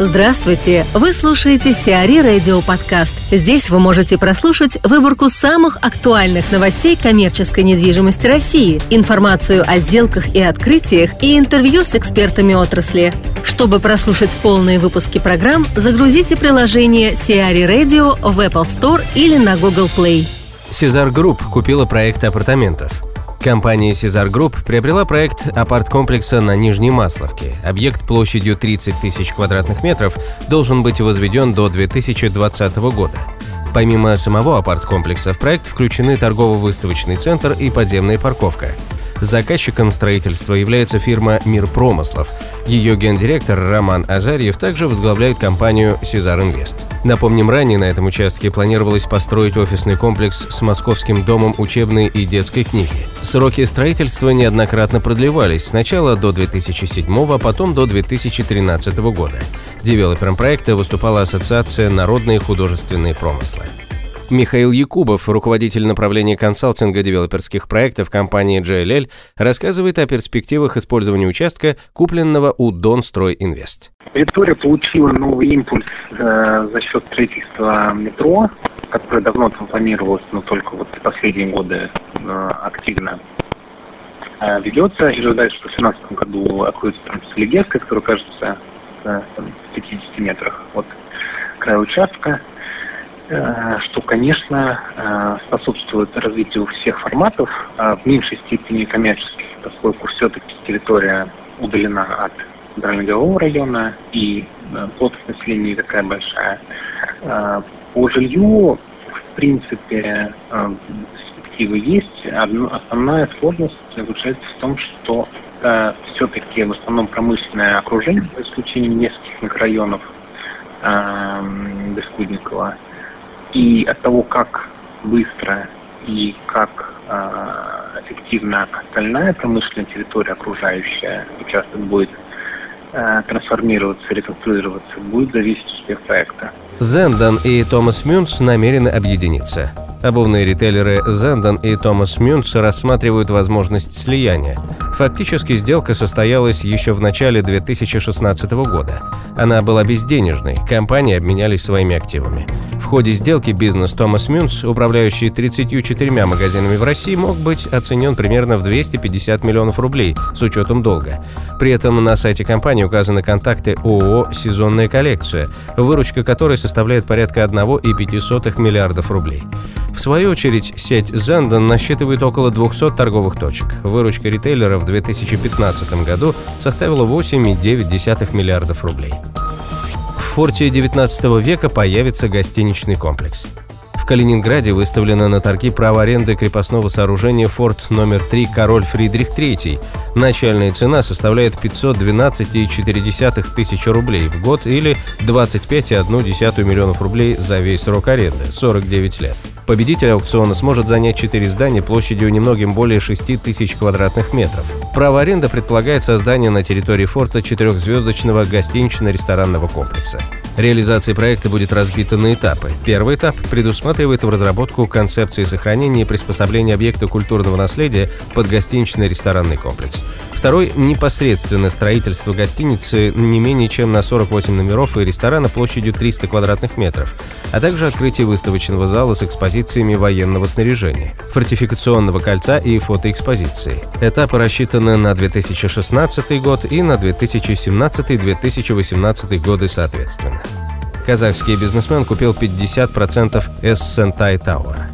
Здравствуйте! Вы слушаете CRE Radio Подкаст. Здесь вы можете прослушать выборку самых актуальных новостей коммерческой недвижимости России, информацию о сделках и открытиях и интервью с экспертами отрасли. Чтобы прослушать полные выпуски программ, загрузите приложение CRE Radio в Apple Store или на Google Play. Sezar Group купила проект апартаментов – Компания Sezar Group приобрела проект апарт-комплекса на Нижней Масловке. Объект площадью 30 тысяч квадратных метров должен быть возведен до 2020 года. Помимо самого апарт-комплекса в проект включены торгово-выставочный центр и подземная парковка – Заказчиком строительства является фирма «Мир промыслов». Ее гендиректор Роман Азарьев также возглавляет компанию «Сезар Инвест». Напомним, ранее на этом участке планировалось построить офисный комплекс с московским домом учебной и детской книги. Сроки строительства неоднократно продлевались, сначала до 2007, а потом до 2013 года. Девелопером проекта выступала Ассоциация «Народные художественные промыслы». Михаил Якубов, руководитель направления консалтинга девелоперских проектов компании JLL, рассказывает о перспективах использования участка, купленного у Донстрой Инвест. Территория получила новый импульс э, за счет строительства метро, которое давно там планировалось, но только вот последние годы э, активно э, ведется. И ожидается, что в 2017 году откроется там Солигерская, которая кажется э, в 50 метрах от края участка. Э, что, конечно, э, способствует развитию всех форматов, а в меньшей степени коммерческих, поскольку все-таки территория удалена от центрально района и э, плотность населения не такая большая. По жилью, в принципе, перспективы есть. Основная сложность заключается в том, что все-таки в основном промышленное окружение, за исключением нескольких микрорайонов э, Бескудникова. И от того, как быстро и как э, эффективно остальная промышленная территория, окружающая участок будет э, трансформироваться, реконструироваться, будет зависеть успех проекта. Зендан и Томас Мюнс намерены объединиться. Обувные ритейлеры Зендан и Томас Мюнс рассматривают возможность слияния. Фактически сделка состоялась еще в начале 2016 года. Она была безденежной, компании обменялись своими активами. В ходе сделки бизнес Томас Мюнс, управляющий 34 магазинами в России, мог быть оценен примерно в 250 миллионов рублей с учетом долга. При этом на сайте компании указаны контакты ООО «Сезонная коллекция», выручка которой составляет порядка 1,5 миллиардов рублей. В свою очередь, сеть Zendon насчитывает около 200 торговых точек. Выручка ритейлера в 2015 году составила 8,9 миллиардов рублей форте 19 века появится гостиничный комплекс. В Калининграде выставлено на торги право аренды крепостного сооружения форт номер 3 «Король Фридрих III». Начальная цена составляет 512,4 тысячи рублей в год или 25,1 миллионов рублей за весь срок аренды – 49 лет. Победитель аукциона сможет занять четыре здания площадью немногим более 6 тысяч квадратных метров. Право аренды предполагает создание на территории форта четырехзвездочного гостинично-ресторанного комплекса. Реализация проекта будет разбита на этапы. Первый этап предусматривает в разработку концепции сохранения и приспособления объекта культурного наследия под гостиничный ресторанный комплекс. Второй – непосредственно строительство гостиницы не менее чем на 48 номеров и ресторана площадью 300 квадратных метров, а также открытие выставочного зала с экспозициями военного снаряжения, фортификационного кольца и фотоэкспозиции. Этапы рассчитаны на 2016 год и на 2017-2018 годы соответственно. Казахский бизнесмен купил 50% Esentai Tower а.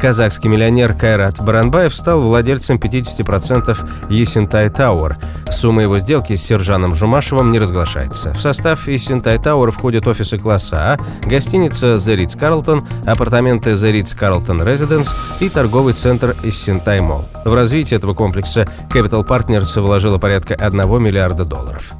Казахский миллионер Кайрат Боранбаев стал владельцем 50% Esentai Tower. Сумма его сделки с Сержаном Жумашевым не разглашается. В состав Esentai Tower входят офисы класса А, гостиница The Ritz Carlton, апартаменты The Ritz Carlton Residence и торговый центр Esentai Mall. В развитие этого комплекса Capital Partners вложила порядка 1 миллиарда долларов.